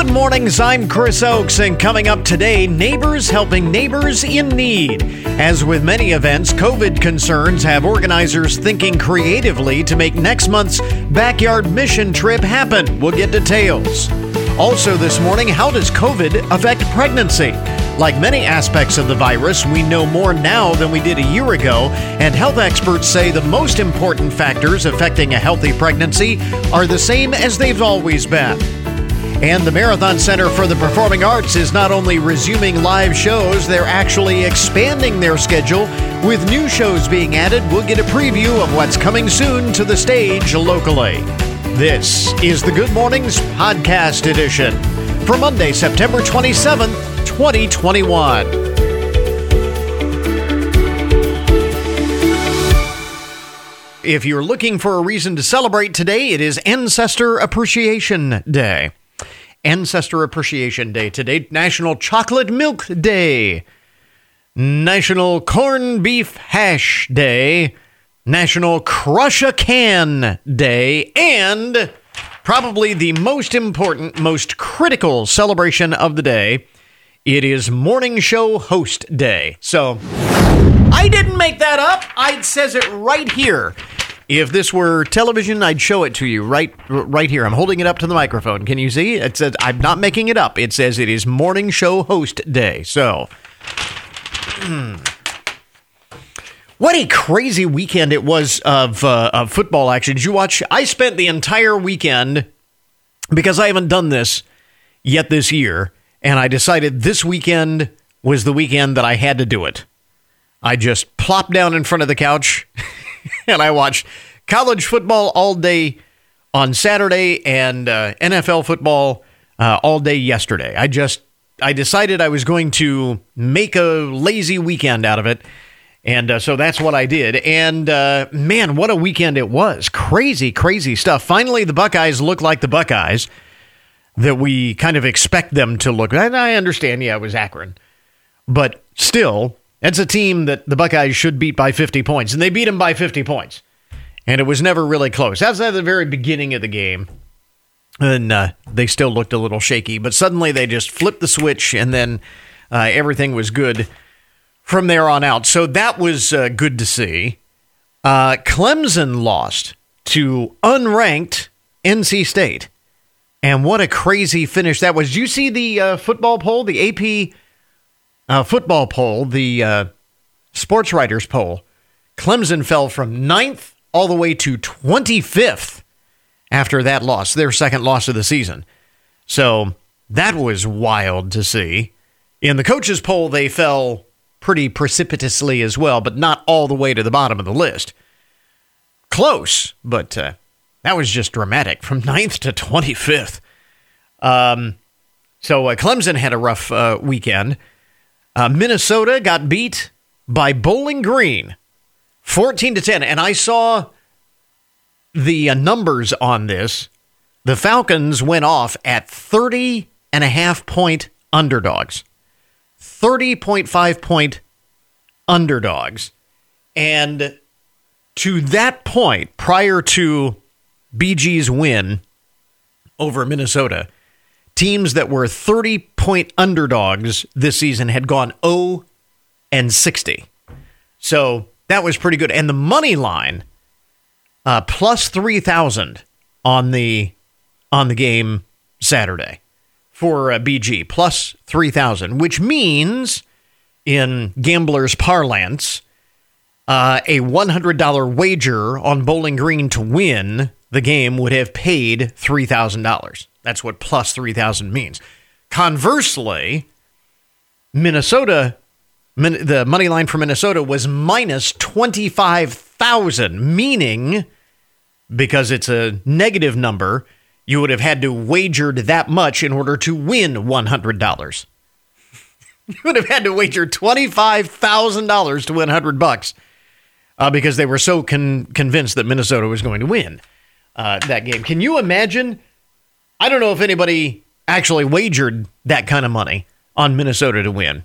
Good mornings, I'm Chris Oakes, and coming up today, neighbors helping neighbors in need. As with many events, COVID concerns have organizers thinking creatively to make next month's backyard mission trip happen. We'll get details. Also, this morning, how does COVID affect pregnancy? Like many aspects of the virus, we know more now than we did a year ago, and health experts say the most important factors affecting a healthy pregnancy are the same as they've always been. And the Marathon Center for the Performing Arts is not only resuming live shows, they're actually expanding their schedule with new shows being added. We'll get a preview of what's coming soon to the stage locally. This is the Good Mornings Podcast Edition for Monday, September 27th, 2021. If you're looking for a reason to celebrate today, it is Ancestor Appreciation Day. Ancestor Appreciation Day today, National Chocolate Milk Day, National Corned Beef Hash Day, National Crush a Can Day, and probably the most important, most critical celebration of the day. It is Morning Show Host Day. So I didn't make that up. I says it right here. If this were television, I'd show it to you right right here. I'm holding it up to the microphone. Can you see? It says I'm not making it up. It says it is Morning Show Host Day. So What a crazy weekend it was of, uh, of football action. Did you watch? I spent the entire weekend because I haven't done this yet this year, and I decided this weekend was the weekend that I had to do it. I just plopped down in front of the couch and I watched college football all day on Saturday and uh, NFL football uh, all day yesterday. I just I decided I was going to make a lazy weekend out of it. And uh, so that's what I did. And uh, man, what a weekend it was. Crazy, crazy stuff. Finally, the Buckeyes look like the Buckeyes that we kind of expect them to look. And I understand, yeah, it was Akron. But still, that's a team that the Buckeyes should beat by 50 points. And they beat them by 50 points. And it was never really close. At the very beginning of the game. And uh, they still looked a little shaky. But suddenly they just flipped the switch and then uh, everything was good from there on out. So that was uh, good to see. Uh, Clemson lost to unranked NC State. And what a crazy finish that was. Did you see the uh, football poll, the AP uh, football poll, the uh, sports writers poll? Clemson fell from ninth all the way to 25th after that loss, their second loss of the season. So that was wild to see. In the coaches' poll, they fell pretty precipitously as well, but not all the way to the bottom of the list. Close, but uh, that was just dramatic from 9th to 25th. Um, so uh, Clemson had a rough uh, weekend. Uh, Minnesota got beat by Bowling Green, 14 to 10. And I saw the uh, numbers on this. The Falcons went off at 30 and a half point underdogs. 30.5 point underdogs. And to that point, prior to BG's win over Minnesota, teams that were 30 point underdogs this season had gone 0 and 60. So that was pretty good. And the money line, uh, plus 3,000 on the on the game Saturday for uh, BG plus 3,000, which means in gamblers' parlance, uh, a $100 wager on Bowling Green to win the game would have paid $3,000. That's what plus 3,000 means. Conversely, Minnesota, the money line for Minnesota was minus 25,000, meaning because it's a negative number, you would have had to wagered that much in order to win $100. you would have had to wager $25,000 to win 100 bucks uh, because they were so con- convinced that Minnesota was going to win uh, that game. Can you imagine? I don't know if anybody actually wagered that kind of money on Minnesota to win.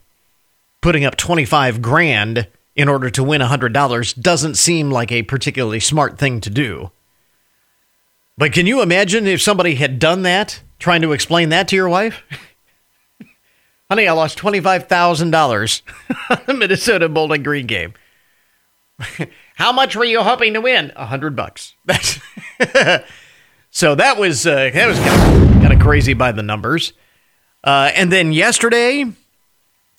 Putting up 25 grand in order to win $100 doesn't seem like a particularly smart thing to do. But can you imagine if somebody had done that trying to explain that to your wife? Honey, I lost $25,000 on the Minnesota Bowling Green game. How much were you hoping to win? A hundred bucks. That's so that was uh, that was kind of crazy by the numbers. Uh, and then yesterday,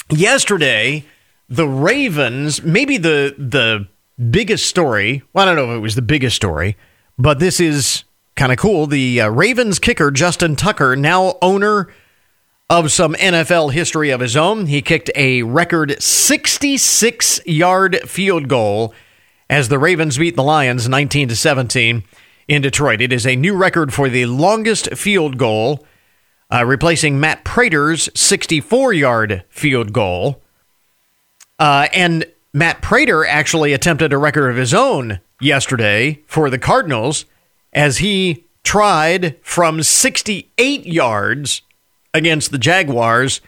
yesterday, the Ravens, maybe the the biggest story. Well, I don't know if it was the biggest story, but this is kind of cool. The uh, Ravens kicker Justin Tucker, now owner of some NFL history of his own, he kicked a record 66 yard field goal as the Ravens beat the Lions 19 to 17 in Detroit. It is a new record for the longest field goal, uh, replacing Matt Prater's 64 yard field goal. Uh, and Matt Prater actually attempted a record of his own yesterday for the Cardinals as he tried from 68 yards against the Jaguars.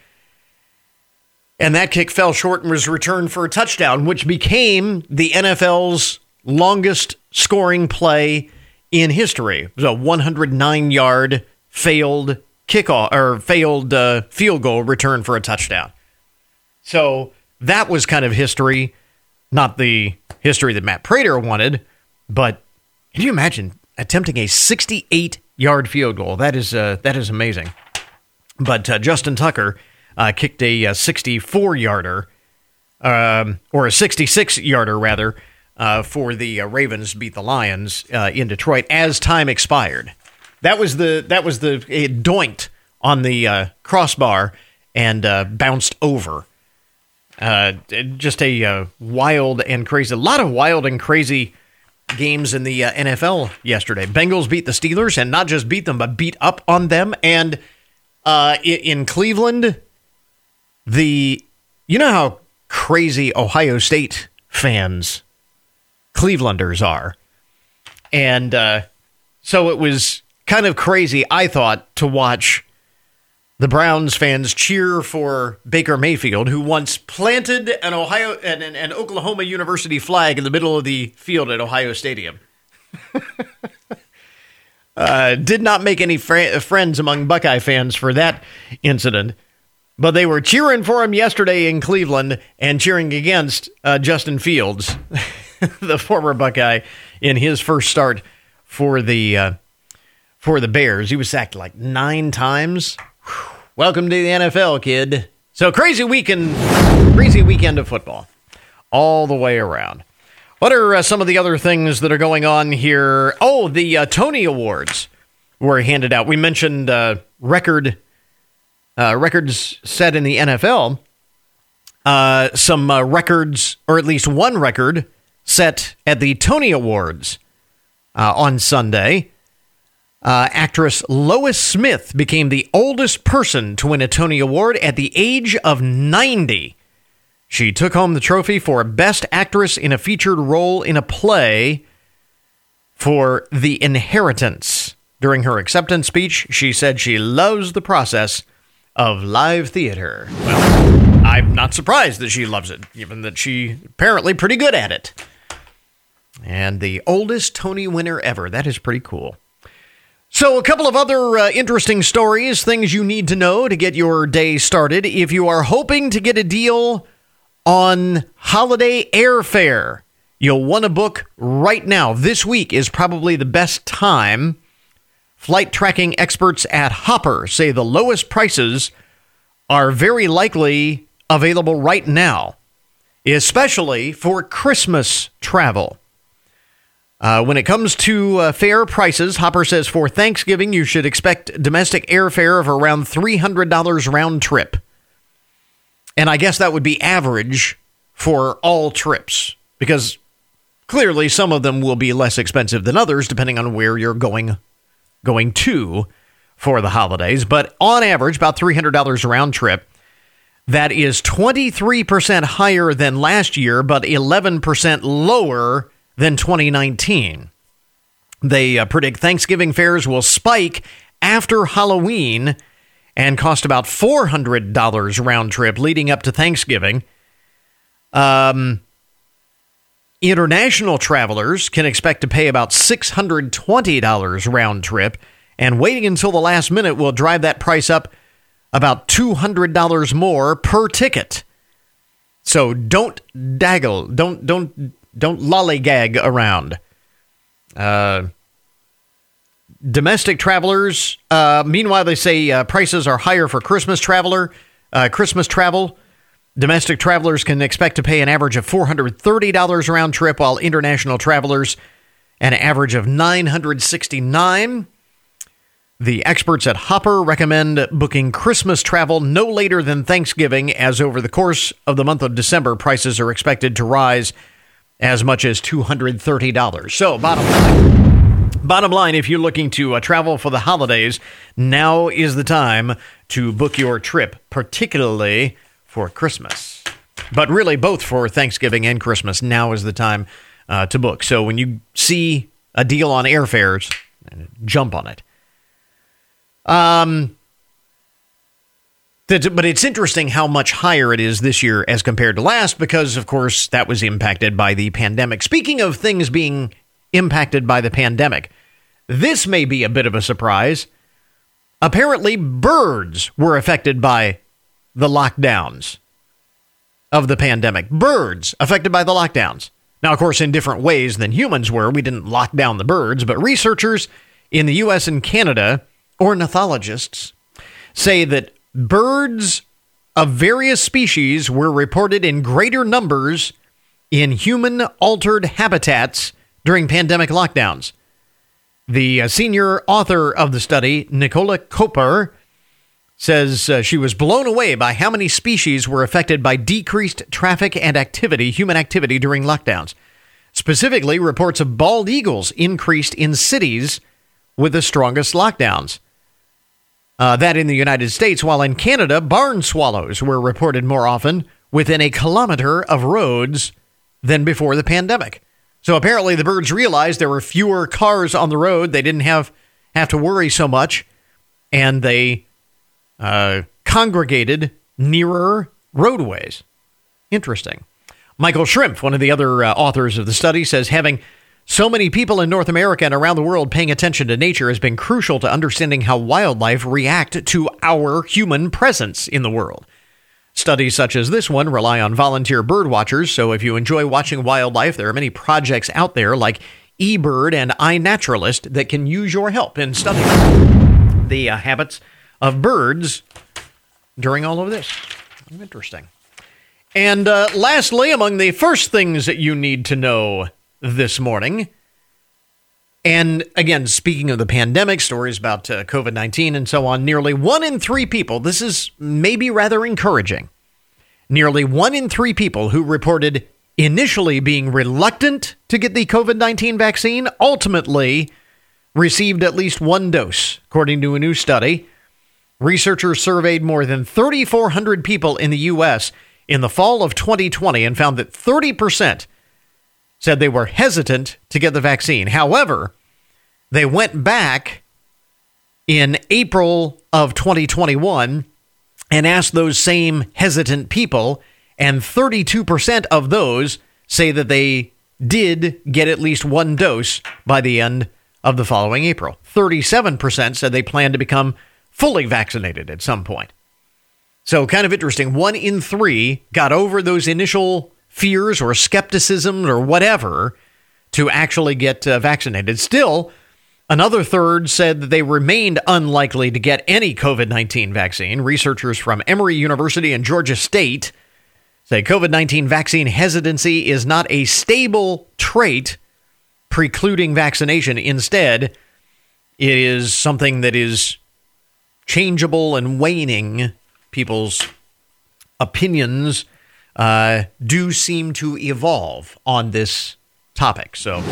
And that kick fell short and was returned for a touchdown, which became the NFL's longest scoring play in history. It was a 109 yard failed kickoff or failed uh, field goal return for a touchdown. So that was kind of history, not the history that Matt Prater wanted, but can you imagine attempting a 68 yard field goal? That is uh, that is amazing. But uh, Justin Tucker uh, kicked a 64 yarder, um, or a 66 yarder rather, uh, for the uh, Ravens beat the Lions uh, in Detroit as time expired. That was the that was the it doinked on the crossbar and bounced over. just a wild and crazy, a lot of wild and crazy games in the NFL yesterday. Bengals beat the Steelers and not just beat them, but beat up on them and uh, in Cleveland, the you know how crazy Ohio State fans, Clevelanders are, and uh, so it was kind of crazy. I thought to watch the Browns fans cheer for Baker Mayfield, who once planted an Ohio an, an Oklahoma University flag in the middle of the field at Ohio Stadium. Uh, did not make any fr- friends among Buckeye fans for that incident, but they were cheering for him yesterday in Cleveland and cheering against uh, Justin Fields, the former Buckeye, in his first start for the uh, for the Bears. He was sacked like nine times. Welcome to the NFL, kid. So crazy weekend, crazy weekend of football, all the way around. What are uh, some of the other things that are going on here? Oh, the uh, Tony Awards were handed out. We mentioned uh, record uh, records set in the NFL. Uh, some records, or at least one record, set at the Tony Awards uh, on Sunday. Uh, actress Lois Smith became the oldest person to win a Tony Award at the age of 90. She took home the trophy for Best Actress in a Featured Role in a Play for The Inheritance. During her acceptance speech, she said she loves the process of live theater. Well, I'm not surprised that she loves it, given that she apparently pretty good at it. And the oldest Tony winner ever. That is pretty cool. So, a couple of other uh, interesting stories, things you need to know to get your day started. If you are hoping to get a deal on holiday airfare. You'll want to book right now. This week is probably the best time. Flight tracking experts at Hopper say the lowest prices are very likely available right now, especially for Christmas travel. Uh, when it comes to uh, fare prices, Hopper says for Thanksgiving, you should expect domestic airfare of around $300 round trip. And I guess that would be average for all trips because clearly some of them will be less expensive than others depending on where you're going going to for the holidays, but on average about $300 round trip. That is 23% higher than last year but 11% lower than 2019. They uh, predict Thanksgiving fares will spike after Halloween and cost about $400 round trip leading up to Thanksgiving. Um, international travelers can expect to pay about $620 round trip and waiting until the last minute will drive that price up about $200 more per ticket. So don't daggle, don't don't don't lollygag around. Uh, domestic travelers, uh, meanwhile, they say uh, prices are higher for Christmas traveler, uh, Christmas travel. Domestic travelers can expect to pay an average of $430 round trip, while international travelers an average of 969. The experts at Hopper recommend booking Christmas travel no later than Thanksgiving, as over the course of the month of December, prices are expected to rise as much as $230. So, bottom line. Bottom line, if you're looking to uh, travel for the holidays, now is the time to book your trip, particularly for Christmas. But really, both for Thanksgiving and Christmas, now is the time uh, to book. So when you see a deal on airfares, jump on it. Um, but it's interesting how much higher it is this year as compared to last because, of course, that was impacted by the pandemic. Speaking of things being impacted by the pandemic, this may be a bit of a surprise. Apparently, birds were affected by the lockdowns of the pandemic. Birds affected by the lockdowns. Now, of course, in different ways than humans were. We didn't lock down the birds, but researchers in the US and Canada ornithologists say that birds of various species were reported in greater numbers in human altered habitats during pandemic lockdowns. The uh, senior author of the study, Nicola Koper, says uh, she was blown away by how many species were affected by decreased traffic and activity, human activity during lockdowns. Specifically, reports of bald eagles increased in cities with the strongest lockdowns. Uh, that in the United States, while in Canada, barn swallows were reported more often within a kilometer of roads than before the pandemic. So apparently, the birds realized there were fewer cars on the road. They didn't have have to worry so much, and they uh, congregated nearer roadways. Interesting. Michael Schrimpf, one of the other uh, authors of the study, says having so many people in North America and around the world paying attention to nature has been crucial to understanding how wildlife react to our human presence in the world. Studies such as this one rely on volunteer bird watchers, so if you enjoy watching wildlife, there are many projects out there like eBird and iNaturalist that can use your help in studying the uh, habits of birds during all of this. Interesting. And uh, lastly, among the first things that you need to know this morning. And again, speaking of the pandemic, stories about uh, COVID 19 and so on, nearly one in three people, this is maybe rather encouraging. Nearly one in three people who reported initially being reluctant to get the COVID 19 vaccine ultimately received at least one dose, according to a new study. Researchers surveyed more than 3,400 people in the U.S. in the fall of 2020 and found that 30% said they were hesitant to get the vaccine. However, they went back in April of 2021 and asked those same hesitant people, and 32% of those say that they did get at least one dose by the end of the following April. 37% said they plan to become fully vaccinated at some point. So, kind of interesting. One in three got over those initial fears or skepticism or whatever to actually get uh, vaccinated. Still, another third said that they remained unlikely to get any COVID 19 vaccine. Researchers from Emory University and Georgia State say COVID 19 vaccine hesitancy is not a stable trait precluding vaccination. Instead, it is something that is changeable and waning people's opinions uh, do seem to evolve on this topic. So,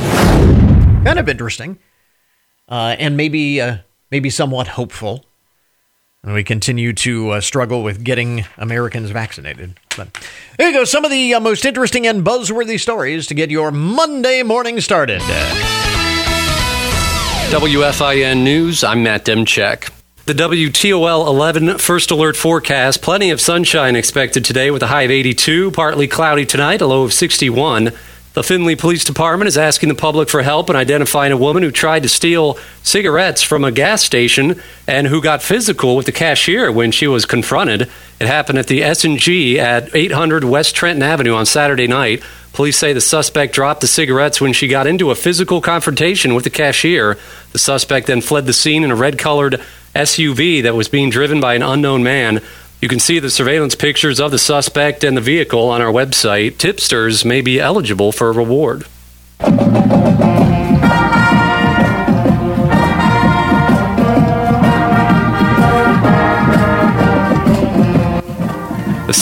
kind of interesting, uh, and maybe uh, maybe somewhat hopeful. And we continue to uh, struggle with getting Americans vaccinated. But there you go. Some of the uh, most interesting and buzzworthy stories to get your Monday morning started. WFIN News. I'm Matt Demchek. The WTOL 11 first alert forecast. Plenty of sunshine expected today with a high of 82. Partly cloudy tonight, a low of 61. The Findlay Police Department is asking the public for help in identifying a woman who tried to steal cigarettes from a gas station and who got physical with the cashier when she was confronted. It happened at the S&G at 800 West Trenton Avenue on Saturday night. Police say the suspect dropped the cigarettes when she got into a physical confrontation with the cashier. The suspect then fled the scene in a red colored SUV that was being driven by an unknown man. You can see the surveillance pictures of the suspect and the vehicle on our website. Tipsters may be eligible for a reward.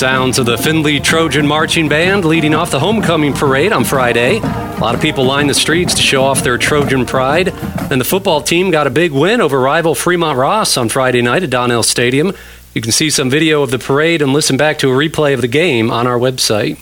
Sounds of the Findlay Trojan Marching Band leading off the homecoming parade on Friday. A lot of people lined the streets to show off their Trojan pride. And the football team got a big win over rival Fremont Ross on Friday night at Donnell Stadium. You can see some video of the parade and listen back to a replay of the game on our website.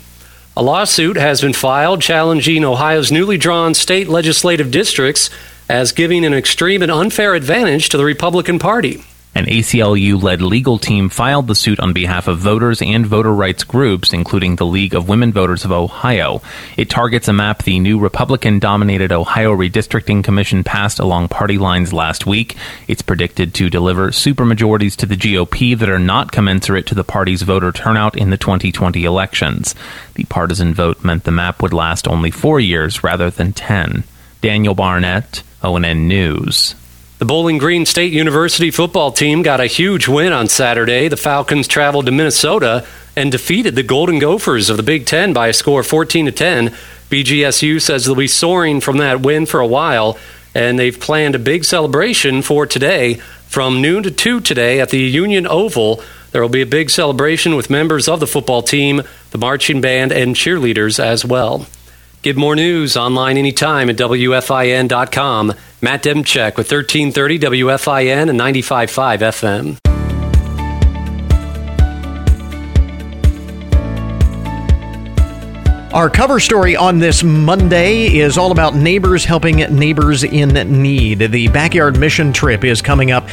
A lawsuit has been filed challenging Ohio's newly drawn state legislative districts as giving an extreme and unfair advantage to the Republican Party. An ACLU led legal team filed the suit on behalf of voters and voter rights groups, including the League of Women Voters of Ohio. It targets a map the new Republican dominated Ohio Redistricting Commission passed along party lines last week. It's predicted to deliver supermajorities to the GOP that are not commensurate to the party's voter turnout in the 2020 elections. The partisan vote meant the map would last only four years rather than ten. Daniel Barnett, ONN News. The Bowling Green State University football team got a huge win on Saturday. The Falcons traveled to Minnesota and defeated the Golden Gophers of the Big Ten by a score of 14 to 10. BGSU says they'll be soaring from that win for a while, and they've planned a big celebration for today from noon to 2 today at the Union Oval. There will be a big celebration with members of the football team, the marching band, and cheerleaders as well. Get more news online anytime at WFIN.com. Matt Demchek with 1330 WFIN and 95.5 FM. Our cover story on this Monday is all about neighbors helping neighbors in need. The Backyard Mission Trip is coming up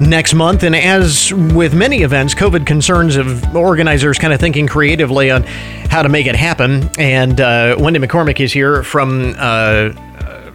next month. And as with many events, COVID concerns of organizers kind of thinking creatively on how to make it happen. And uh, Wendy McCormick is here from. Uh,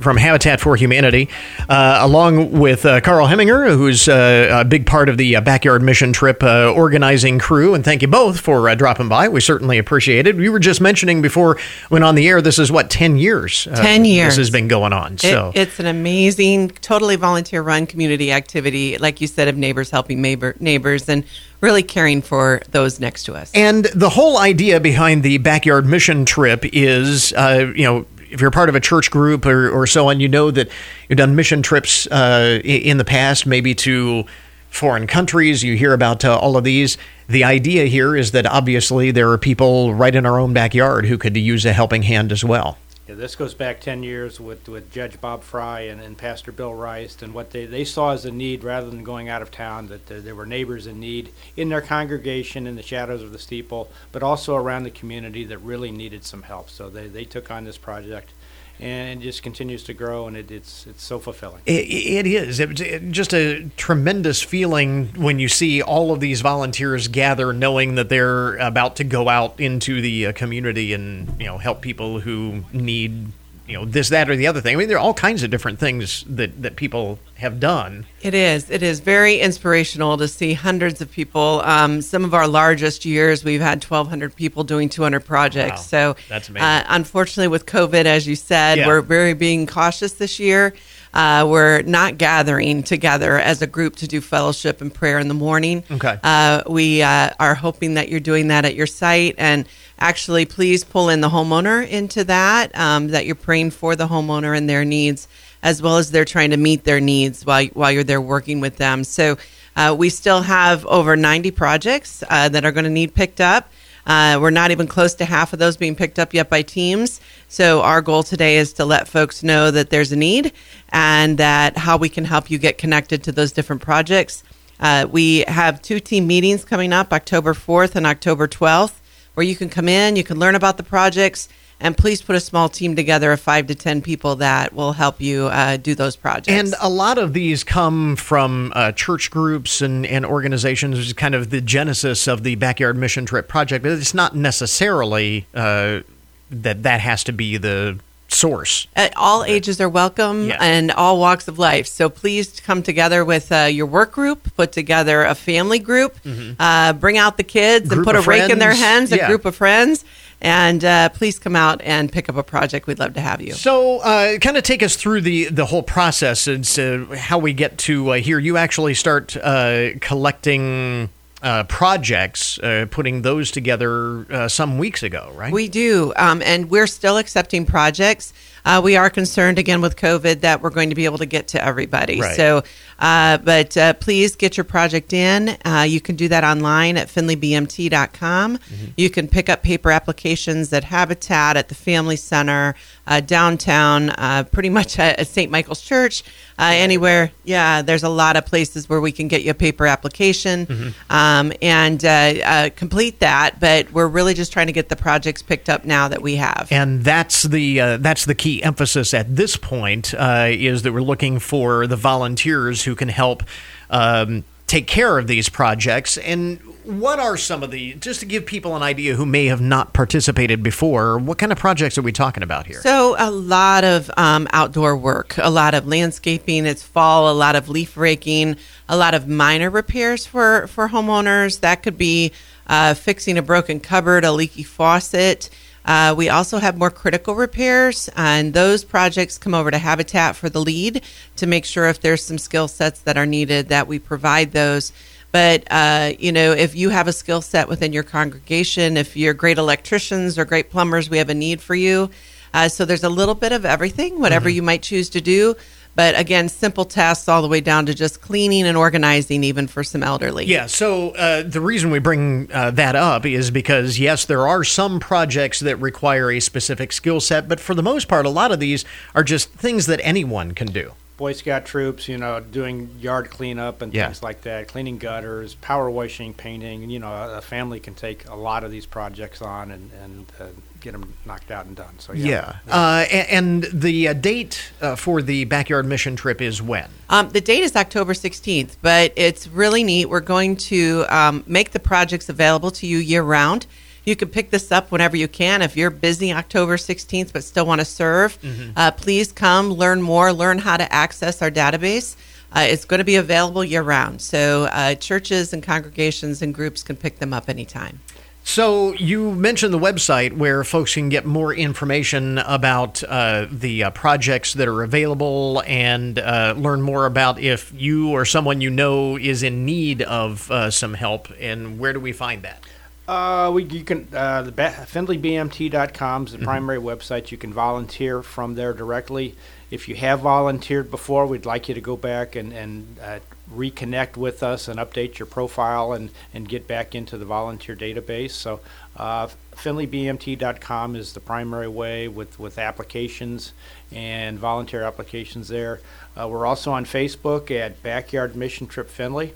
from Habitat for Humanity, uh, along with uh, Carl Heminger, who's uh, a big part of the uh, Backyard Mission Trip uh, organizing crew. And thank you both for uh, dropping by. We certainly appreciate it. We were just mentioning before when on the air, this is what, 10 years? 10 years. This has been going on. So it, It's an amazing, totally volunteer run community activity, like you said, of neighbors helping neighbor, neighbors and really caring for those next to us. And the whole idea behind the Backyard Mission Trip is, you know, if you're part of a church group or, or so on, you know that you've done mission trips uh, in the past, maybe to foreign countries. You hear about uh, all of these. The idea here is that obviously there are people right in our own backyard who could use a helping hand as well. Yeah, this goes back 10 years with, with Judge Bob Fry and, and Pastor Bill Rice, and what they, they saw as a need rather than going out of town, that uh, there were neighbors in need in their congregation in the shadows of the steeple, but also around the community that really needed some help. So they, they took on this project and it just continues to grow, and it, it's it's so fulfilling. it, it is it, it, just a tremendous feeling when you see all of these volunteers gather, knowing that they're about to go out into the uh, community and you know help people who need you know this, that, or the other thing. I mean, there are all kinds of different things that that people have done. It is. It is very inspirational to see hundreds of people. Um, some of our largest years, we've had 1,200 people doing 200 projects. Wow. So that's amazing. Uh, unfortunately, with COVID, as you said, Yeah. we're very being cautious this year. Uh, we're not gathering together as a group to do fellowship and prayer in the morning. Okay. Uh, we uh, are hoping that you're doing that at your site. And actually, please pull in the homeowner into that, um, that you're praying for the homeowner and their needs, as well as they're trying to meet their needs while, while you're there working with them. So uh, we still have over 90 projects uh, that are going to need picked up. Uh, we're not even close to half of those being picked up yet by teams. So our goal today is to let folks know that there's a need and that how we can help you get connected to those different projects. Uh, we have two team meetings coming up, October 4th and October 12th, where you can come in, you can learn about the projects, and please put a small team together of five to 10 people that will help you uh, do those projects. And a lot of these come from uh, church groups and, and organizations, which is kind of the genesis of the Backyard Mission Trip project. But it's not necessarily uh, that that has to be the source. Uh, all ages are welcome Yeah. and all walks of life. So please come together with uh, your work group, put together a family group, uh, bring out the kids Mm-hmm. Group and put a of rake in their friends. hands, a Yeah. group of friends, and uh, please come out and pick up a project. We'd love to have you. So, uh, kind of take us through the the whole process and uh, how we get to uh, here. You actually start uh, collecting uh, projects, uh, putting those together uh, some weeks ago, right? We do, um, and we're still accepting projects. Uh, we are concerned again with COVID that we're going to be able to get to everybody. Right. So, uh, but uh, please get your project in. Uh, you can do that online at findlaybmt.com. Mm-hmm. You can pick up paper applications at Habitat, at the Family Center, uh, downtown, uh, pretty much at, St. Michael's Church, uh, anywhere. Yeah, there's a lot of places where we can get you a paper application Mm-hmm. um, and uh, uh, complete that. But we're really just trying to get the projects picked up now that we have. and that's the uh, that's the key emphasis at this point uh, is that we're looking for the volunteers who can help um, take care of these projects. And what are some of the just to give people an idea who may have not participated before? What kind of projects are we talking about here? So a lot of um, outdoor work, a lot of landscaping. It's fall, a lot of leaf raking, a lot of minor repairs for for homeowners. That could be uh, fixing a broken cupboard, a leaky faucet. Uh, we also have more critical repairs, and those projects come over to Habitat for the lead to make sure if there's some skill sets that are needed that we provide those. But uh, you know, if you have a skill set within your congregation, if you're great electricians or great plumbers, we have a need for you. Uh, so there's a little bit of everything, whatever Mm-hmm. you might choose to do. But again, simple tasks all the way down to just cleaning and organizing, even for some elderly. Yeah, so uh, the reason we bring uh, that up is because, yes, there are some projects that require a specific skill set, but for the most part, a lot of these are just things that anyone can do. Boy Scout troops, you know, doing yard cleanup and Yeah. things like that, cleaning gutters, power washing, painting. You know, a, a family can take a lot of these projects on and, and uh, get them knocked out and done. So, yeah. Yeah. Uh, a- and the uh, date uh, for the backyard mission trip is when? Um, the date is October 16th, but it's really neat. We're going to um, make the projects available to you year round. You can pick this up whenever you can. If you're busy October 16th but still want to serve, uh, please come learn more, learn how to access our database. Uh, it's going to be available year round. So uh, churches and congregations and groups can pick them up anytime. So you mentioned the website where folks can get more information about uh, the uh, projects that are available and uh, learn more about if you or someone you know is in need of uh, some help. And where do we find that? Uh, we you can uh, the FindlayBMT.com is the primary website. You can volunteer from there directly. If you have volunteered before, we'd like you to go back and and uh, reconnect with us and update your profile and and get back into the volunteer database. So. Uh, FindlayBMT.com is the primary way with, with applications and volunteer applications there. Uh, we're also on Facebook at Backyard Mission Trip Findlay.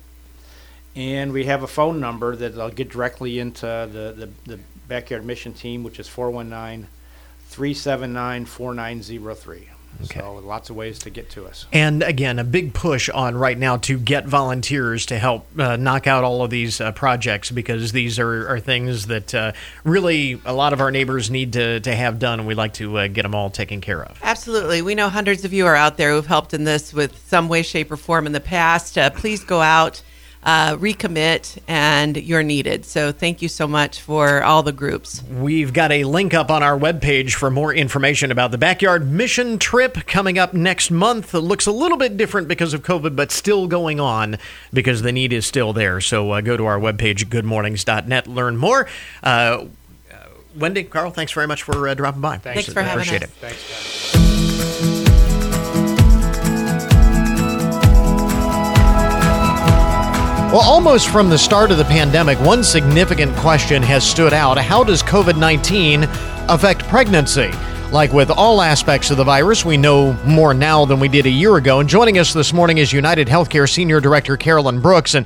And we have a phone number that I'll get directly into the, the, the backyard mission team, which is 419 379 4903. So lots of ways to get to us. And again, a big push on right now to get volunteers to help uh, knock out all of these uh, projects because these are, are things that uh, really a lot of our neighbors need to, to have done, and we'd like to uh, get them all taken care of. Absolutely. We know hundreds of you are out there who've helped in this with some way, shape, or form in the past. Uh, please go out, uh, recommit, and you're needed. So thank you so much for all the groups. We've got a link up on our webpage for more information about the backyard mission trip coming up next month. It looks a little bit different because of COVID, but still going on because the need is still there. So uh, go to our webpage, goodmornings.net, learn more. Uh, uh, Wendy, Carl, thanks very much for uh, dropping by. Thanks for having Appreciate us. it. Thanks, Well, almost from the start of the pandemic, one significant question has stood out. How does COVID 19 affect pregnancy? Like with all aspects of the virus, we know more now than we did a year ago. And joining us this morning is United Healthcare Senior Director Carolyn Brooks. And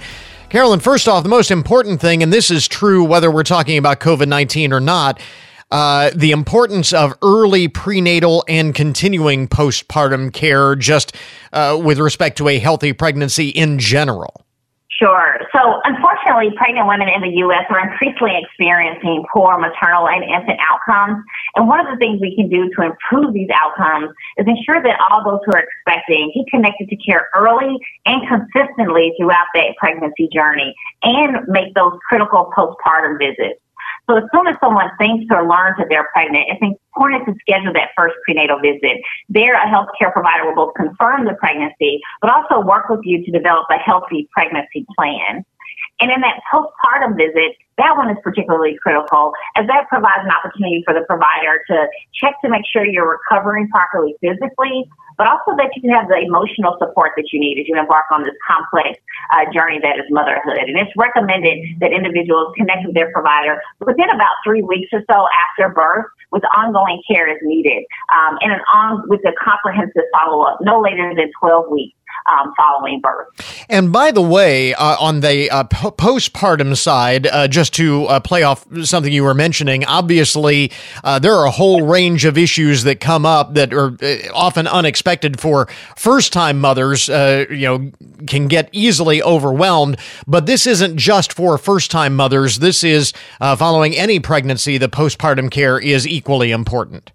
Carolyn, first off, the most important thing, and this is true whether we're talking about COVID 19 or not, uh, the importance of early prenatal and continuing postpartum care just uh, with respect to a healthy pregnancy in general. Sure. So, unfortunately, pregnant women in the U.S. are increasingly experiencing poor maternal and infant outcomes. And one of the things we can do to improve these outcomes is ensure that all those who are expecting get connected to care early and consistently throughout that pregnancy journey and make those critical postpartum visits. So as soon as someone thinks or learns that they're pregnant, it's important to schedule that first prenatal visit. There, a healthcare provider will both confirm the pregnancy, but also work with you to develop a healthy pregnancy plan. And in that postpartum visit, that one is particularly critical as that provides an opportunity for the provider to check to make sure you're recovering properly physically, but also that you have the emotional support that you need as you embark on this complex uh, journey that is motherhood. And it's recommended that individuals connect with their provider within about three weeks or so after birth with ongoing care as needed um, and an on with a comprehensive follow up no later than 12 weeks um, following birth. And by the way, uh, on the uh, postpartum side, uh, just to uh, play off something you were mentioning, obviously uh, there are a whole range of issues that come up that are uh, often unexpected for first-time mothers. you know, can get easily overwhelmed. But this isn't just for first-time mothers. This is following any pregnancy. The postpartum care is equally important.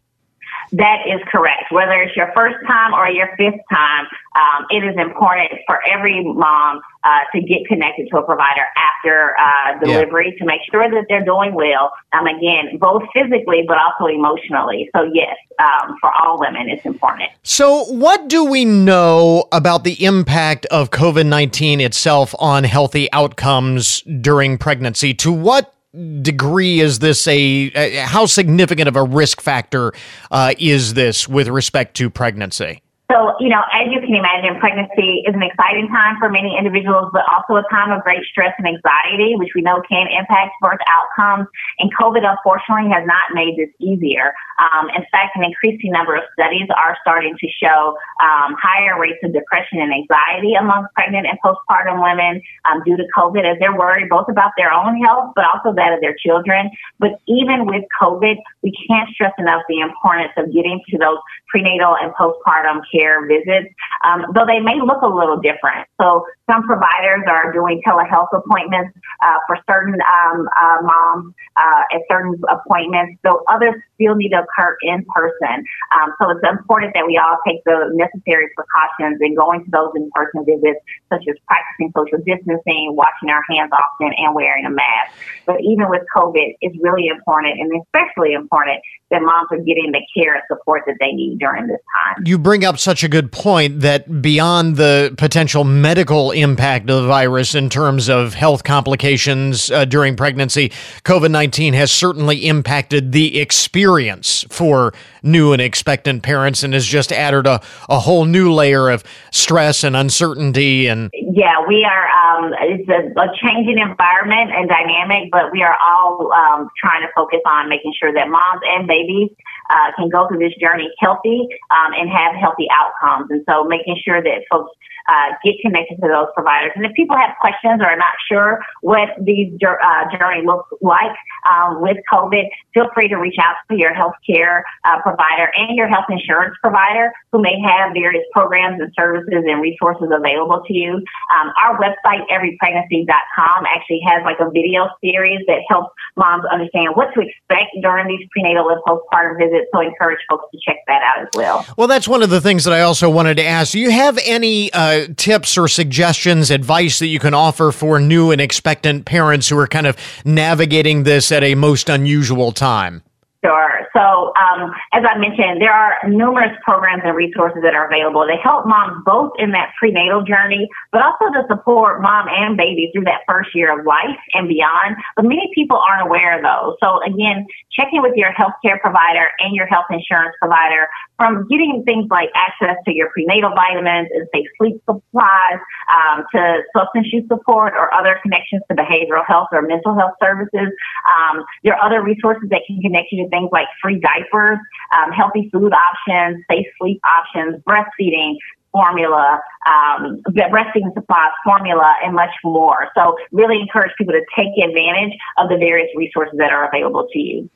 That is correct. Whether it's your first time or your fifth time, um, it is important for every mom uh, to get connected to a provider after uh, delivery yeah. to make sure that they're doing well. Um, again, both physically but also emotionally. So yes, um, for all women, it's important. So, what do we know about the impact of COVID nineteen itself on healthy outcomes during pregnancy? To what degree is this a, how significant of a risk factor uh, is this with respect to pregnancy? So, you know, as you can imagine, pregnancy is an exciting time for many individuals, but also a time of great stress and anxiety, which we know can impact birth outcomes. And COVID, unfortunately, has not made this easier. Um, in fact, an increasing number of studies are starting to show um, higher rates of depression and anxiety among pregnant and postpartum women um, due to COVID, as they're worried both about their own health, but also that of their children. But even with COVID, we can't stress enough the importance of getting to those prenatal and postpartum care visits, um, though they may look a little different. So some providers are doing telehealth appointments uh, for certain um, uh, moms uh, at certain appointments, though others still need to occur in person. Um, so it's important that we all take the necessary precautions in going to those in-person visits, such as practicing social distancing, washing our hands often, and wearing a mask. But even with COVID, it's really important, and especially important that moms are getting the care and support that they need during this time. You bring up such a good point that beyond the potential medical impact of the virus in terms of health complications uh, during pregnancy, COVID 19 has certainly impacted the experience for new and expectant parents and has just added a, a whole new layer of stress and uncertainty and yeah we are um, it's a, a, changing environment and dynamic but we are all um, trying to focus on making sure that moms and babies uh, can go through this journey healthy um, and have healthy outcomes and so making sure that folks uh, get connected to those providers. And if people have questions or are not sure what these uh, journey looks like um, with COVID, feel free to reach out to your healthcare uh, provider and your health insurance provider who may have various programs and services and resources available to you. Um, our website, everypregnancy.com, actually has like a video series that helps moms understand what to expect during these prenatal and postpartum visits. So I encourage folks to check that out as well. Well, that's one of the things that I also wanted to ask. Do you have any uh, tips or suggestions, advice that you can offer for new and expectant parents who are kind of navigating this at a most unusual time? Sure. So, um, as I mentioned, there are numerous programs and resources that are available to help moms both in that prenatal journey, but also to support mom and baby through that first year of life and beyond. But many people aren't aware of those. So, again, checking with your healthcare provider and your health insurance provider from getting things like access to your prenatal vitamins and say sleep supplies um, to substance use support or other connections to behavioral health or mental health services. Um, there are other resources that can connect you things like free diapers, um, healthy food options, safe sleep options, breastfeeding, formula, um, breastfeeding supplies, formula, and much more. So really encourage people to take advantage of the various resources that are available to you.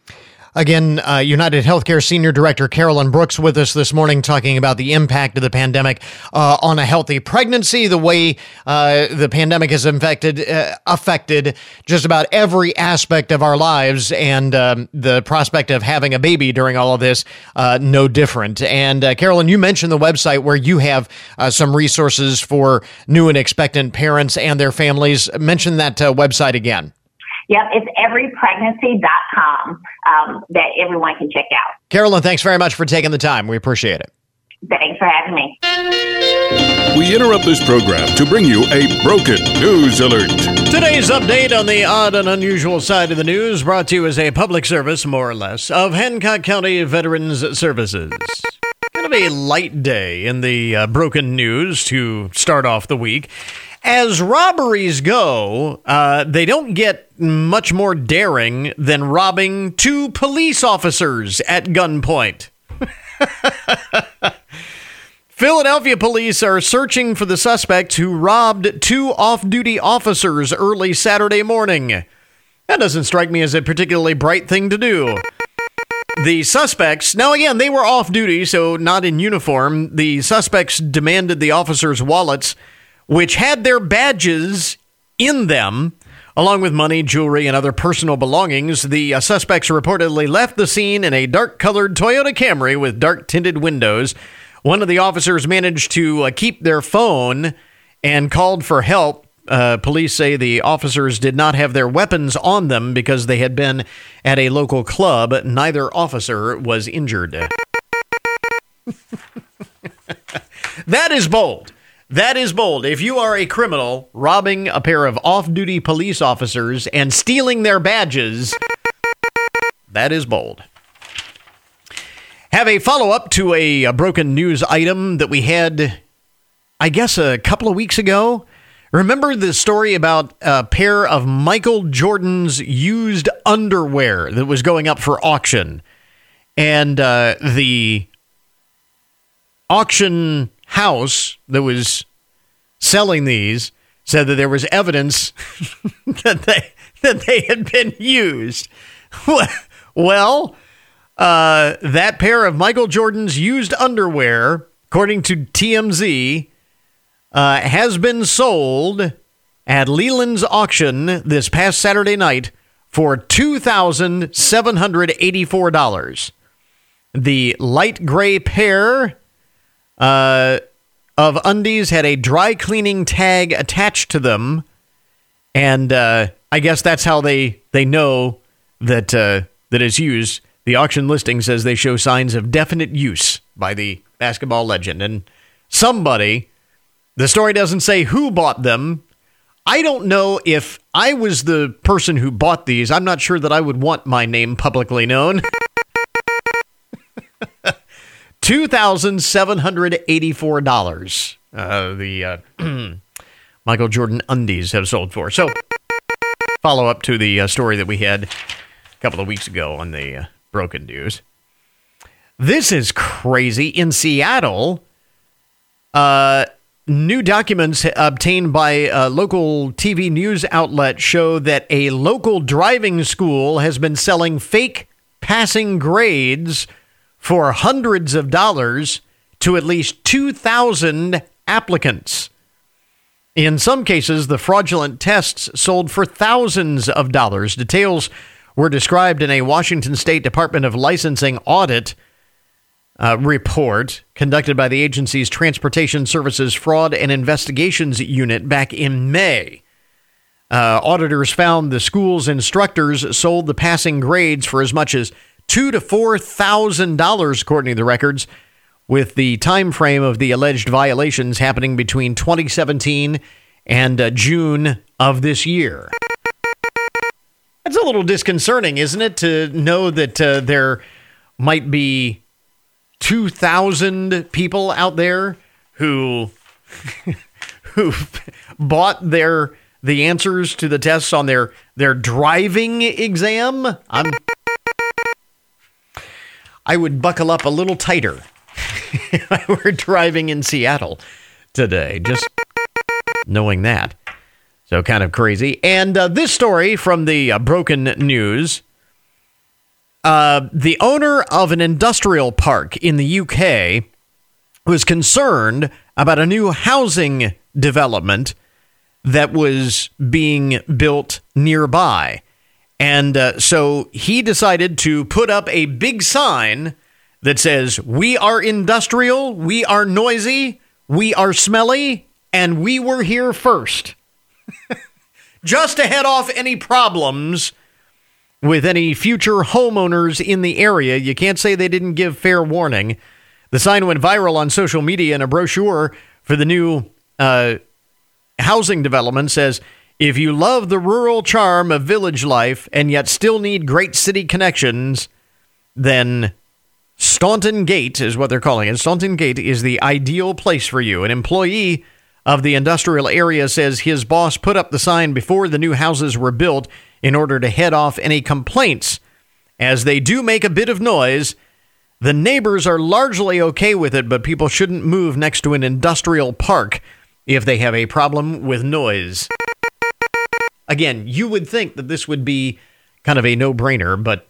Again, uh, United Healthcare Senior Director Carolyn Brooks with us this morning talking about the impact of the pandemic uh, on a healthy pregnancy, the way uh, the pandemic has infected, uh, affected just about every aspect of our lives, and um, the prospect of having a baby during all of this, uh, no different. And uh, Carolyn, you mentioned the website where you have some resources for new and expectant parents and their families. Mention that website again. Yep, it's everypregnancy.com um, that everyone can check out. Carolyn, thanks very much for taking the time. We appreciate it. Thanks for having me. We interrupt this program to bring you a broken news alert. Today's update on the odd and unusual side of the news brought to you as a public service, more or less, of Hancock County Veterans Services. Kind of a light day in the uh, broken news to start off the week. As robberies go, uh, they don't get much more daring than robbing two police officers at gunpoint. Philadelphia police are searching for the suspects who robbed two off duty officers early Saturday morning. That doesn't strike me as a particularly bright thing to do. The suspects, now again, they were off duty, so not in uniform. The suspects demanded the officers' wallets which had their badges in them. Along with money, jewelry, and other personal belongings, the uh, suspects reportedly left the scene in a dark colored Toyota Camry with dark tinted windows. One of the officers managed to uh, keep their phone and called for help. Uh, police say the officers did not have their weapons on them because they had been at a local club. Neither officer was injured. that is bold. That is bold. If you are a criminal robbing a pair of off duty police officers and stealing their badges, that is bold. Have a follow up to a, a, broken news item that we had, I guess, a couple of weeks ago. Remember the story about a pair of Michael Jordan's used underwear that was going up for auction? And uh, the auction house that was selling these said that there was evidence that they that they had been used. well, uh, that pair of Michael Jordan's used underwear, according to TMZ, uh, has been sold at Leland's auction this past Saturday night for two thousand seven hundred eighty-four dollars. The light gray pair uh, of undies had a dry cleaning tag attached to them, and uh, I guess that's how they they know that uh, that is used. The auction listing says they show signs of definite use by the basketball legend, and somebody. The story doesn't say who bought them. I don't know if I was the person who bought these. I'm not sure that I would want my name publicly known. $2,784. Uh, the uh, Michael Jordan undies have sold for. So, follow up to the uh, story that we had a couple of weeks ago on the uh, Broken News. This is crazy. In Seattle, uh, new documents obtained by a local TV news outlet show that a local driving school has been selling fake passing grades for hundreds of dollars to at least 2,000 applicants. In some cases, the fraudulent tests sold for thousands of dollars. Details were described in a Washington State Department of Licensing audit uh, report conducted by the agency's Transportation Services Fraud and Investigations Unit back in May. Uh, auditors found the school's instructors sold the passing grades for as much as two to four thousand dollars, according to the records, with the time frame of the alleged violations happening between 2017 and uh, June of this year. That's a little disconcerting, isn't it, to know that uh, there might be 2,000 people out there who who bought their the answers to the tests on their their driving exam. I'm I would buckle up a little tighter if I were driving in Seattle today, just knowing that. So kind of crazy. And uh, this story from the uh, Broken News uh, the owner of an industrial park in the UK was concerned about a new housing development that was being built nearby. And uh, so he decided to put up a big sign that says, We are industrial, we are noisy, we are smelly, and we were here first. Just to head off any problems with any future homeowners in the area. You can't say they didn't give fair warning. The sign went viral on social media, and a brochure for the new uh, housing development says if you love the rural charm of village life and yet still need great city connections, then Staunton Gate is what they're calling it. Staunton Gate is the ideal place for you. An employee of the industrial area says his boss put up the sign before the new houses were built in order to head off any complaints. As they do make a bit of noise, the neighbors are largely okay with it, but people shouldn't move next to an industrial park if they have a problem with noise. Again, you would think that this would be kind of a no brainer, but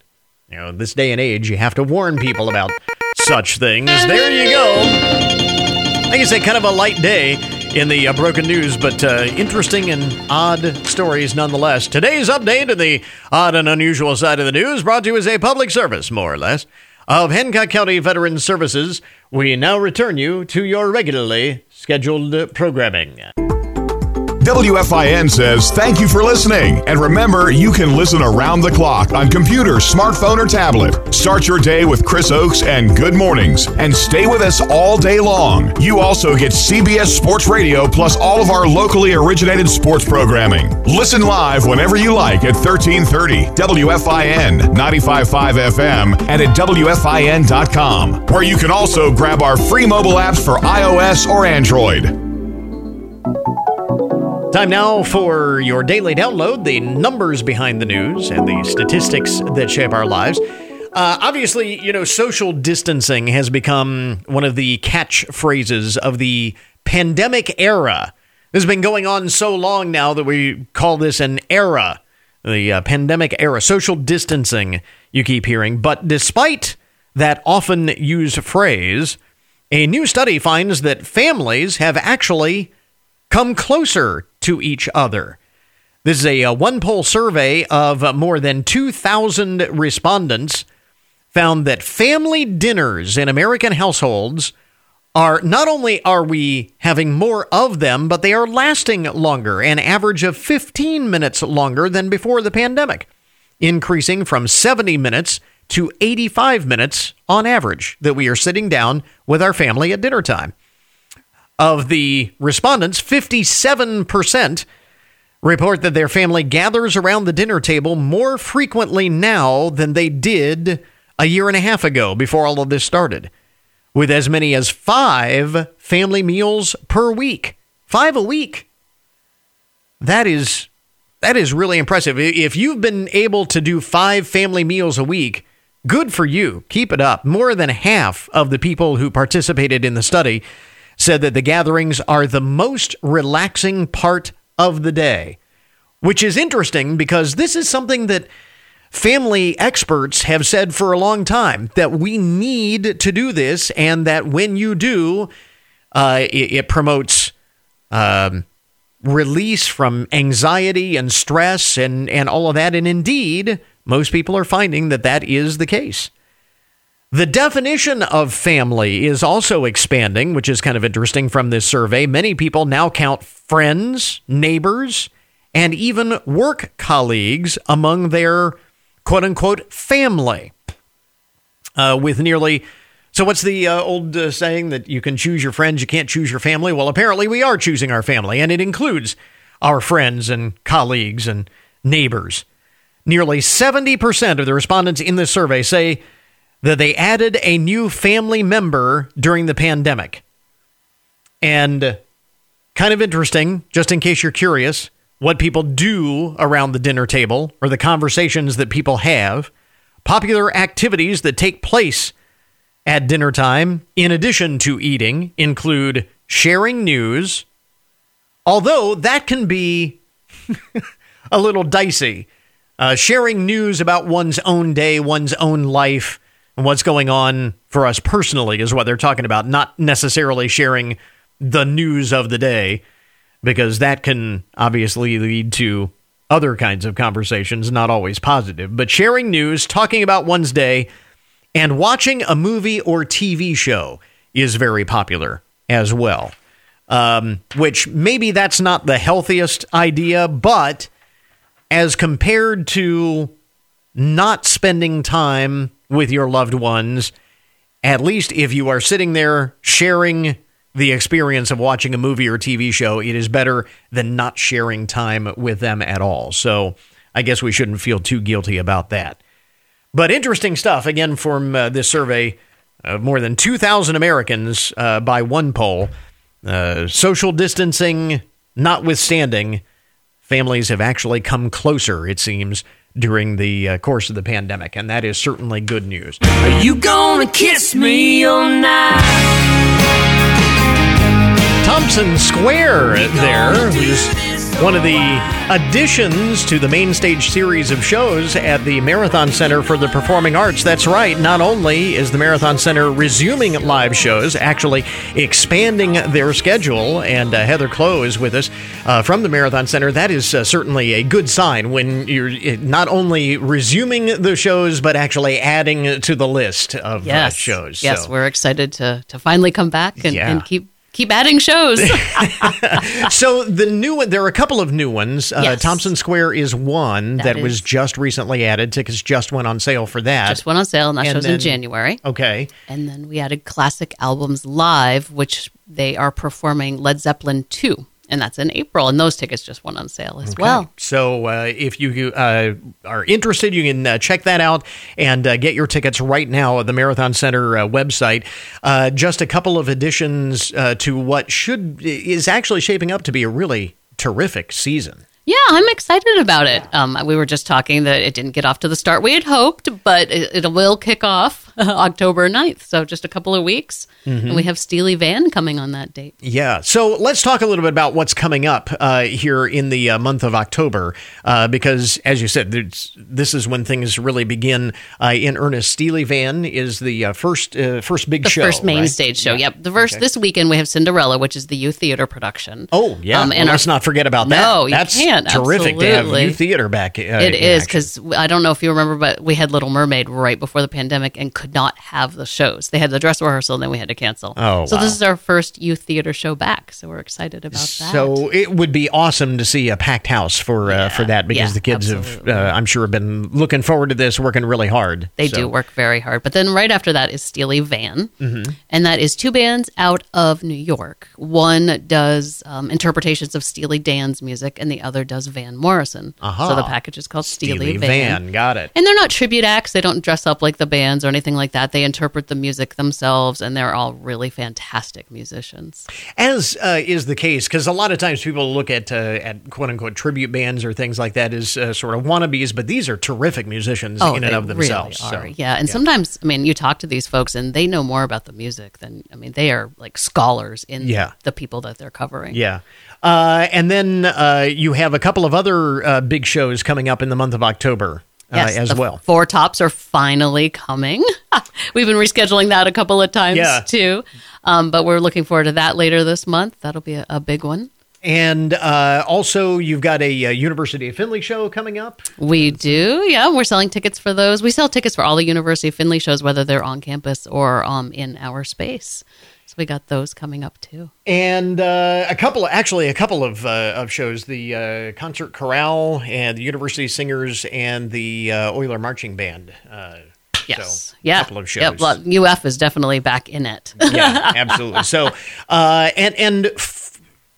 you know, this day and age, you have to warn people about such things. There you go. Like I say, kind of a light day in the uh, broken news, but uh, interesting and odd stories nonetheless. Today's update in the odd and unusual side of the news brought to you as a public service, more or less, of Hancock County Veterans Services. We now return you to your regularly scheduled programming. WFIN says thank you for listening. And remember, you can listen around the clock on computer, smartphone, or tablet. Start your day with Chris Oaks and Good Mornings and stay with us all day long. You also get CBS Sports Radio plus all of our locally originated sports programming. Listen live whenever you like at 1330 WFIN 95.5 FM and at WFIN.com, where you can also grab our free mobile apps for iOS or Android. Time now for your daily download the numbers behind the news and the statistics that shape our lives. Uh, obviously, you know, social distancing has become one of the catchphrases of the pandemic era. This has been going on so long now that we call this an era, the uh, pandemic era. Social distancing, you keep hearing. But despite that often used phrase, a new study finds that families have actually come closer to each other. This is a, a OnePoll survey of uh, more than 2,000 respondents found that family dinners in American households are not only are we having more of them, but they are lasting longer, an average of 15 minutes longer than before the pandemic, increasing from 70 minutes to 85 minutes on average that we are sitting down with our family at dinner time. Of the respondents, 57% report that their family gathers around the dinner table more frequently now than they did a year and a half ago before all of this started, with as many as five family meals per week. Five a week. That is that is really impressive. If you've been able to do five family meals a week, good for you. Keep it up. More than half of the people who participated in the study said that the gatherings are the most relaxing part of the day, which is interesting because this is something that family experts have said for a long time that we need to do this, and that when you do, uh, it, it, promotes um, release from anxiety and stress and, and all of that. And indeed, most people are finding that that is the case. The definition of family is also expanding, which is kind of interesting from this survey. Many people now count friends, neighbors, and even work colleagues among their quote unquote family. Uh, with nearly, so what's the uh, old uh, saying that you can choose your friends, you can't choose your family? Well, apparently we are choosing our family, and it includes our friends and colleagues and neighbors. Nearly 70% of the respondents in this survey say that they added a new family member during the pandemic. And kind of interesting, just in case you're curious, what people do around the dinner table or the conversations that people have, popular activities that take place at dinner time, in addition to eating, include sharing news, although that can be a little dicey Uh, sharing news about one's own day, one's own life, and what's going on for us personally is what they're talking about, not necessarily sharing the news of the day, because that can obviously lead to other kinds of conversations, not always positive. But sharing news, talking about one's day, and watching a movie or TV show is very popular as well. Um, which maybe that's not the healthiest idea, but as compared to not spending time with your loved ones, at least if you are sitting there sharing the experience of watching a movie or TV show, it is better than not sharing time with them at all. So I guess we shouldn't feel too guilty about that. But interesting stuff, again, from uh, this survey of more than 2,000 Americans uh, by OnePoll. Uh, social distancing notwithstanding, families have actually come closer, it seems, during the uh, course of the pandemic. And that is certainly good news. Are you gonna kiss me all night? Thompson Square there, who's one of the additions to the main stage series of shows at the Marathon Center for the Performing Arts. That's right. Not only is the Marathon Center resuming live shows, actually expanding their schedule, and uh, Heather Clow is with us uh, from the Marathon Center. That is uh, certainly a good sign when you're uh, not only resuming the shows, but actually adding to the list of uh, Yes. shows. Yes, So- we're excited to to finally come back and, Yeah. and keep keep adding shows. so the new one, there are a couple of new ones. Uh, Yes. Thompson Square is one that, That was just recently added. Tickets just went on sale for that. Just went on sale, and that And show's then- in January. Okay. And then we added Classic Albums Live, which they are performing Led Zeppelin 2. And that's in April. And those tickets just went on sale as Okay. well. So uh, if you uh, are interested, you can uh, check that out and uh, get your tickets right now at the Marathon Center uh, website. Uh, just a couple of additions uh, to what should is actually shaping up to be a really terrific season. Yeah, I'm excited about it. Um, we were just talking that it didn't get off to the start we had hoped, but it, it will kick off October 9th. So just a couple of weeks. Mhm. And we have Steely Van coming on that date. Yeah. So let's talk a little bit about what's coming up uh, here in the uh, month of October, uh, because as you said, this is when things really begin uh, in earnest. Steely Van is the uh, first uh, first big The show, first main right? stage show. Yeah. Yep. The first Okay. this weekend we have Cinderella, which is the youth theater production. Oh yeah, Um, Well, and our- let's not forget about that. No, you That's can't. terrific to have Absolutely. youth theater back. It is because I don't know if you remember, but we had Little Mermaid right before the pandemic and could not have the shows. They had the dress rehearsal and then we had to cancel. Oh, so wow. this is our first youth theater show back. So we're excited about that. So it would be awesome to see a packed house for uh, for that because yeah, the kids have, uh, I'm sure, have been looking forward to this, working really hard. They So- do work very hard. But then right after that is Steely Van. Mhm. And that is two bands out of New York. One does um, interpretations of Steely Dan's music, and the other does Van Morrison. Aha. So the package is called Steely, Steely Van. Van, got it. And they're not tribute acts. They don't dress up like the bands or anything like that. They interpret the music themselves, and they're all really fantastic musicians. As uh, is the case, because a lot of times people look at uh, at quote unquote tribute bands or things like that as uh, sort of wannabes, but these are terrific musicians in and Oh, of themselves. Really so. yeah, and sometimes I mean, you talk to these folks, and they know more about the music than I mean, they are like scholars in Yeah. the people that they're covering. Yeah. Uh, and then uh, you have a couple of other uh, big shows coming up in the month of October uh, Yes, as the well. Four tops are finally coming. We've been rescheduling that a couple of times Yeah. too, um, but we're looking forward to that later this month. That'll be a, a big one. And uh, also, you've got a, uh University of Findlay show coming up. We do, yeah. We're selling tickets for those. We sell tickets for all the University of Findlay shows, whether they're on campus or um, in our space. So we got those coming up too. And uh, a couple, actually, a couple of uh, of shows: the uh, concert chorale and the University Singers and the uh, Oiler Marching Band. Uh, Yes, so, yeah. a couple of shows. Yep, well, UF is definitely back in it. yeah, absolutely. So, uh, and and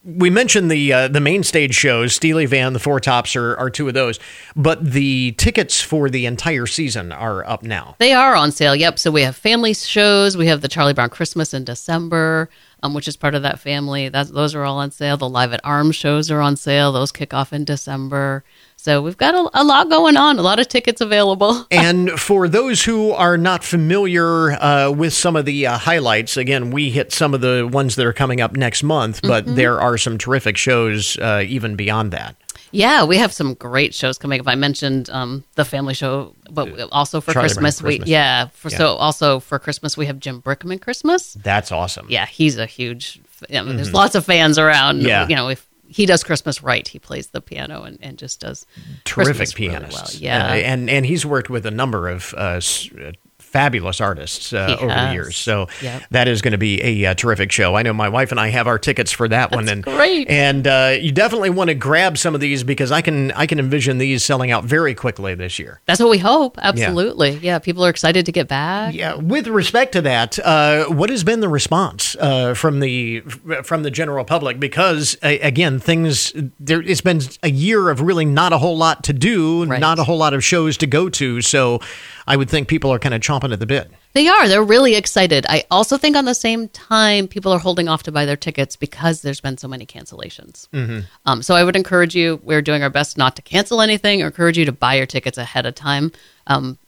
we mentioned the uh, the main stage shows, Steely Van, the Four Tops are are two of those, but the tickets for the entire season are up now. They are on sale. Yep. So we have family shows. We have the Charlie Brown Christmas in December, um, which is part of that family. Those are all on sale. The Live at Arms shows are on sale. Those kick off in December. So we've got a, a lot going on. A lot of tickets available. and for those who are not familiar uh, with some of the uh, highlights, again, we hit some of the ones that are coming up next month, but Mhm. there are some terrific shows uh, even beyond that. Yeah, we have some great shows coming up. I mentioned um, the family show, but also for Charlie Christmas, Christmas. we yeah. For Yeah. so also for Christmas, we have Jim Brickman Christmas. That's awesome. Yeah, he's a huge. I mean, There's lots of fans around. Mm-hmm. Yeah. you know if he does Christmas right, he plays the piano and, and just does terrific Christmas really well. Yeah, Uh, and and he's worked with a number of uh, uh, fabulous artists uh, over the years. So Yep. that is going to be a uh, terrific show. I know my wife and I have our tickets for that one. And great. And uh, you definitely want to grab some of these because I can I can envision these selling out very quickly this year. that's what we hope. Absolutely, yeah. People are excited to get back. Yeah, with respect to that, uh, what has been the response uh, from the from the general public? Because uh, again, things there. It's been a year of really not a whole lot to do, Right. not a whole lot of shows to go to. So, I would think people are kind of chomping at the bit. They are. They're really excited. I also think on the same time, people are holding off to buy their tickets because there's been so many cancellations. Mm-hmm. Um, so I would encourage you, we're doing our best not to cancel anything, or encourage you to buy your tickets ahead of time. Um,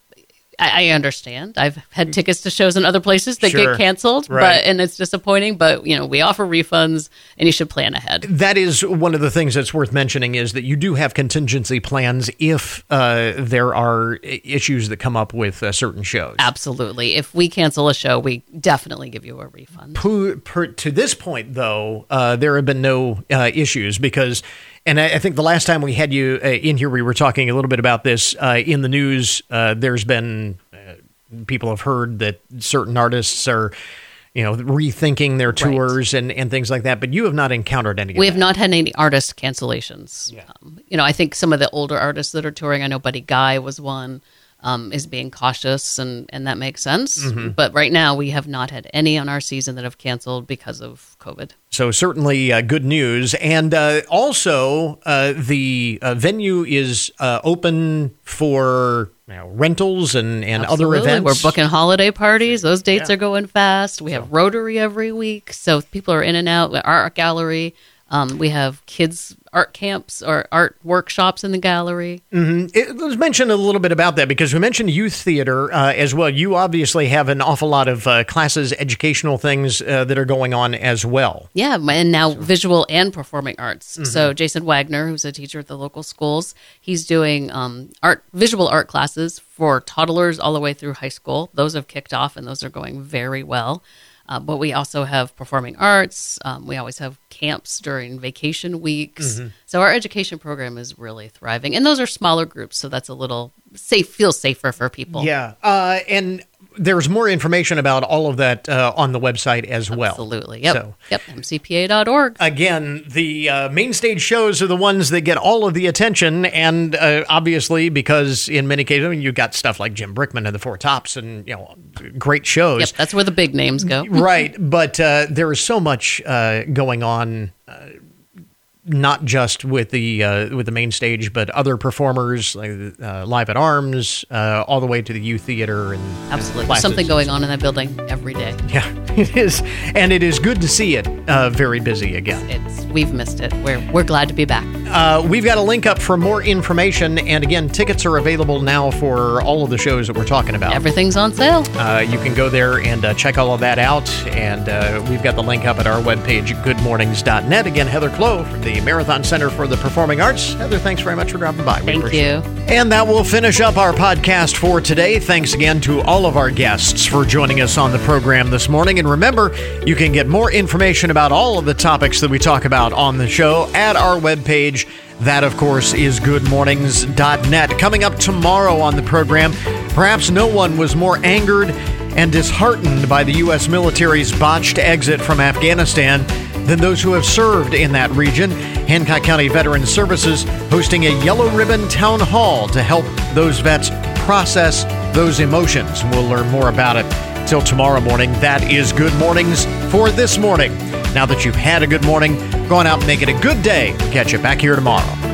I, I understand. I've had tickets to shows in other places that Sure. get canceled, Right. but and it's disappointing. But you know, we offer refunds, and you should plan ahead. That is one of the things that's worth mentioning is that you do have contingency plans if uh, there are issues that come up with uh, certain shows. Absolutely. If we cancel a show, we definitely give you a refund. per, per, to this point, though, uh, there have been no uh, issues because, and I, I think the last time we had you uh, in here, we were talking a little bit about this uh, in the news. Uh, there's been uh, people have heard that certain artists are, you know, rethinking their tours and, and things like that, but you have not encountered any. We have not had any artist cancellations. Um, you know, I think some of the older artists that are touring, I know Buddy Guy was one, um, is being cautious, and, and that makes sense. Mm-hmm. But right now, we have not had any on our season that have canceled because of COVID. So certainly uh, good news, and uh, also uh, the uh, venue is uh, open for you know, rentals and, and other events. We're booking holiday parties. Those dates Yeah. are going fast. We have Rotary every week, so people are in and out. Our art gallery. Um, we have kids art camps or art workshops in the gallery. It, let's mention a little bit about that because we mentioned youth theater uh, as well. You obviously have an awful lot of uh, classes, educational things uh, that are going on as well. Yeah, and now visual and performing arts. Mm-hmm. So Jason Wagner, who's a teacher at the local schools, he's doing um, art, visual art classes for toddlers all the way through high school. Those have kicked off, and those are going very well. Uh, but we also have performing arts. Um, we always have camps during vacation weeks. Mm-hmm. So our education program is really thriving, and those are smaller groups, so that's a little safe, feels safer for people. Yeah, uh, and there's more information about all of that uh, on the website as well. Absolutely. Yep. So, Yep. MCPA.org. again, the uh, main stage shows are the ones that get all of the attention, and uh, obviously, because in many cases, I mean, you've got stuff like Jim Brickman and the Four Tops, and you know, great shows. Yep. That's where the big names go. right, but uh, there is so much uh, going on. Uh, not just with the uh, with the main stage, but other performers like uh, live at Arms, uh, all the way to the youth theater and Absolutely. and something going on in that building every day. Yeah, it is, and it is good to see it uh, very busy again. It's we've missed it. We're we're glad to be back. Uh, we've got a link up for more information, and again, tickets are available now for all of the shows that we're talking about. Everything's on sale. Uh, you can go there and uh, check all of that out. And uh, we've got the link up at our webpage, goodmornings.net. Again, Heather Clow from the Marathon Center for the Performing Arts. Heather, thanks very much for dropping by. We Thank you. it. And that will finish up our podcast for today. Thanks again to all of our guests for joining us on the program this morning. And remember, you can get more information about all of the topics that we talk about on the show at our webpage. That, of course, is goodmornings.net. Coming up tomorrow on the program, perhaps no one was more angered and disheartened by the U.S. military's botched exit from Afghanistan than those who have served in that region. Hancock County Veterans Services hosting a yellow ribbon town hall to help those vets process those emotions. We'll learn more about it till tomorrow morning. That is Good Mornings for this morning. Now that you've had a good morning, go on out and make it a good day. Catch you back here tomorrow.